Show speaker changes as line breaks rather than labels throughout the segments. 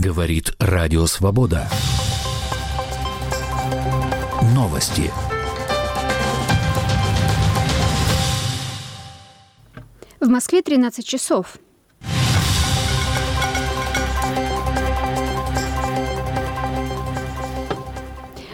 Говорит Радио Свобода. Новости.
В Москве 13 часов.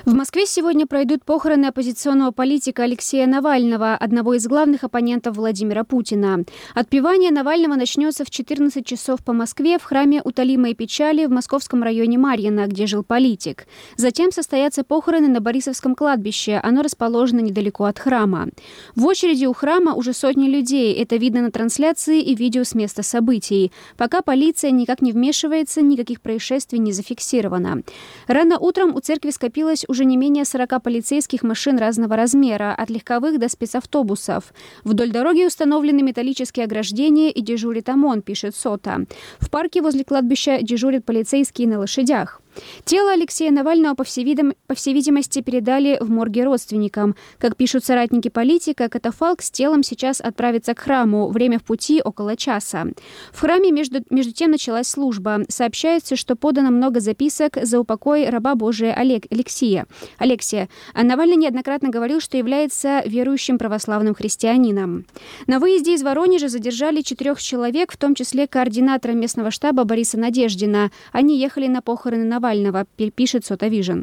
В Москве сегодня пройдут похороны оппозиционного политика Алексея Навального, одного из главных оппонентов Владимира Путина. Отпевание Навального начнется в 14 часов по Москве в храме Утолимой печали в московском районе Марьино, где жил политик. Затем состоятся похороны на Борисовском кладбище. Оно расположено недалеко от храма. В очереди у храма уже сотни людей. Это видно на трансляции и видео с места событий. Пока полиция никак не вмешивается, никаких происшествий не зафиксировано. Рано утром у церкви скопилось уже не менее 40 полицейских машин разного размера, от легковых до спецавтобусов. Вдоль дороги установлены металлические ограждения и дежурит ОМОН, пишет СОТА. В парке возле кладбища дежурят полицейские на лошадях. Тело Алексея Навального, по всей, видом, по всей видимости, передали в морге родственникам. Как пишут соратники политика, катафалк с телом сейчас отправится к храму. Время в пути около часа. В храме между, между тем началась служба. Сообщается, что подано много записок за упокой раба Божия Олег, Алексея. Алексия. А Навальный неоднократно говорил, что является верующим православным христианином. На выезде из Воронежа задержали четырех человек, в том числе координатора местного штаба Бориса Надеждина. Они ехали на похороны Навального Навального, пишет Сотавижн.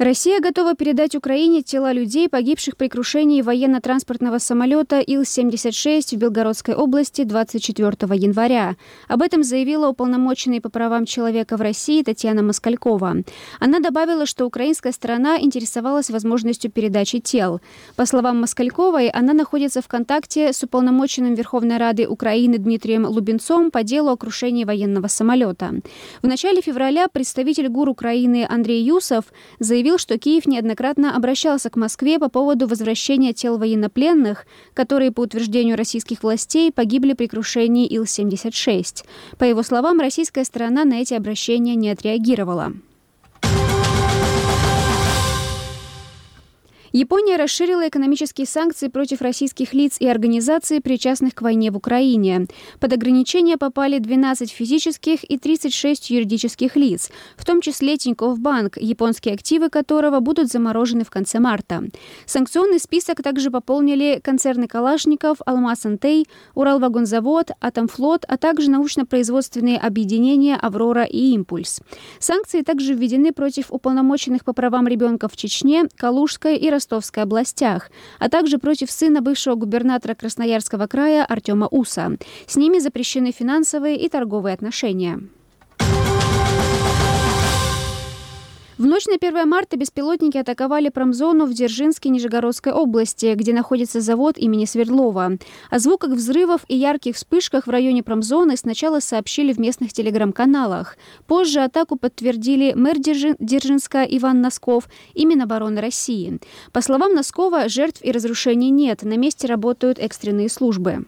Россия готова передать Украине тела людей, погибших при крушении военно-транспортного самолета Ил-76 в Белгородской области 24 января. Об этом заявила уполномоченная по правам человека в России Татьяна Москалькова. Она добавила, что украинская сторона интересовалась возможностью передачи тел. По словам Москальковой, она находится в контакте с уполномоченным Верховной Рады Украины Дмитрием Лубенцом по делу о крушении военного самолета. В начале февраля представитель ГУР Украины Андрей Юсов заявил, заявил, что Киев неоднократно обращался к Москве по поводу возвращения тел военнопленных, которые, по утверждению российских властей, погибли при крушении Ил-76. По его словам, российская сторона на эти обращения не отреагировала. Япония расширила экономические санкции против российских лиц и организаций, причастных к войне в Украине. Под ограничения попали 12 физических и 36 юридических лиц, в том числе Тинькофф Банк, японские активы которого будут заморожены в конце марта. Санкционный список также пополнили концерны Калашников, Алмаз Антей, Уралвагонзавод, Атомфлот, а также научно-производственные объединения «Аврора» и «Импульс». Санкции также введены против уполномоченных по правам ребенка в Чечне, Калужской и Ростовской областях, а также против сына бывшего губернатора Красноярского края Артема Уса. С ними запрещены финансовые и торговые отношения. В ночь на 1 марта беспилотники атаковали промзону в Дзержинске Нижегородской области, где находится завод имени Свердлова. О звуках взрывов и ярких вспышках в районе промзоны сначала сообщили в местных телеграм-каналах. Позже атаку подтвердили мэр Дзержинска Иван Носков и Минобороны России. По словам Носкова, жертв и разрушений нет. На месте работают экстренные службы.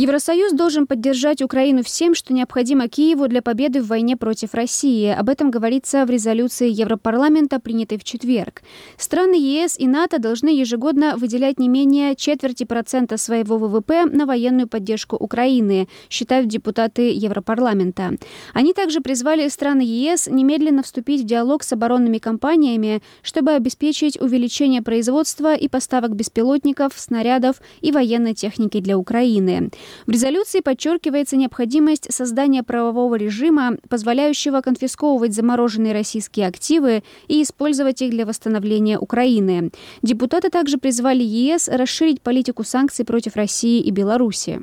Евросоюз должен поддержать Украину всем, что необходимо Киеву для победы в войне против России. Об этом говорится в резолюции Европарламента, принятой в четверг. Страны ЕС и НАТО должны ежегодно выделять не менее четверти процента своего ВВП на военную поддержку Украины, считают депутаты Европарламента. Они также призвали страны ЕС немедленно вступить в диалог с оборонными компаниями, чтобы обеспечить увеличение производства и поставок беспилотников, снарядов и военной техники для Украины. В резолюции подчеркивается необходимость создания правового режима, позволяющего конфисковывать замороженные российские активы и использовать их для восстановления Украины. Депутаты также призвали ЕС расширить политику санкций против России и Беларуси.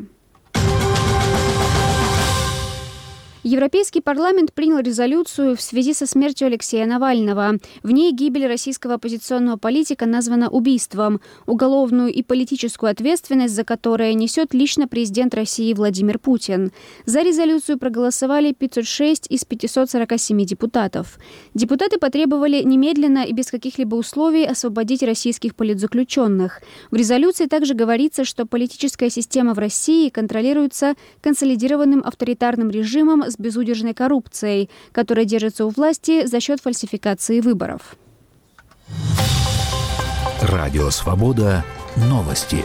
Европейский парламент принял резолюцию в связи со смертью Алексея Навального. В ней гибель российского оппозиционного политика названа убийством, уголовную и политическую ответственность за которое несет лично президент России Владимир Путин. За резолюцию проголосовали 506 из 547 депутатов. Депутаты потребовали немедленно и без каких-либо условий освободить российских политзаключенных. В резолюции также говорится, что политическая система в России контролируется консолидированным авторитарным режимом безудержной коррупцией, которая держится у власти за счет фальсификации выборов.
Радио «Свобода» новости.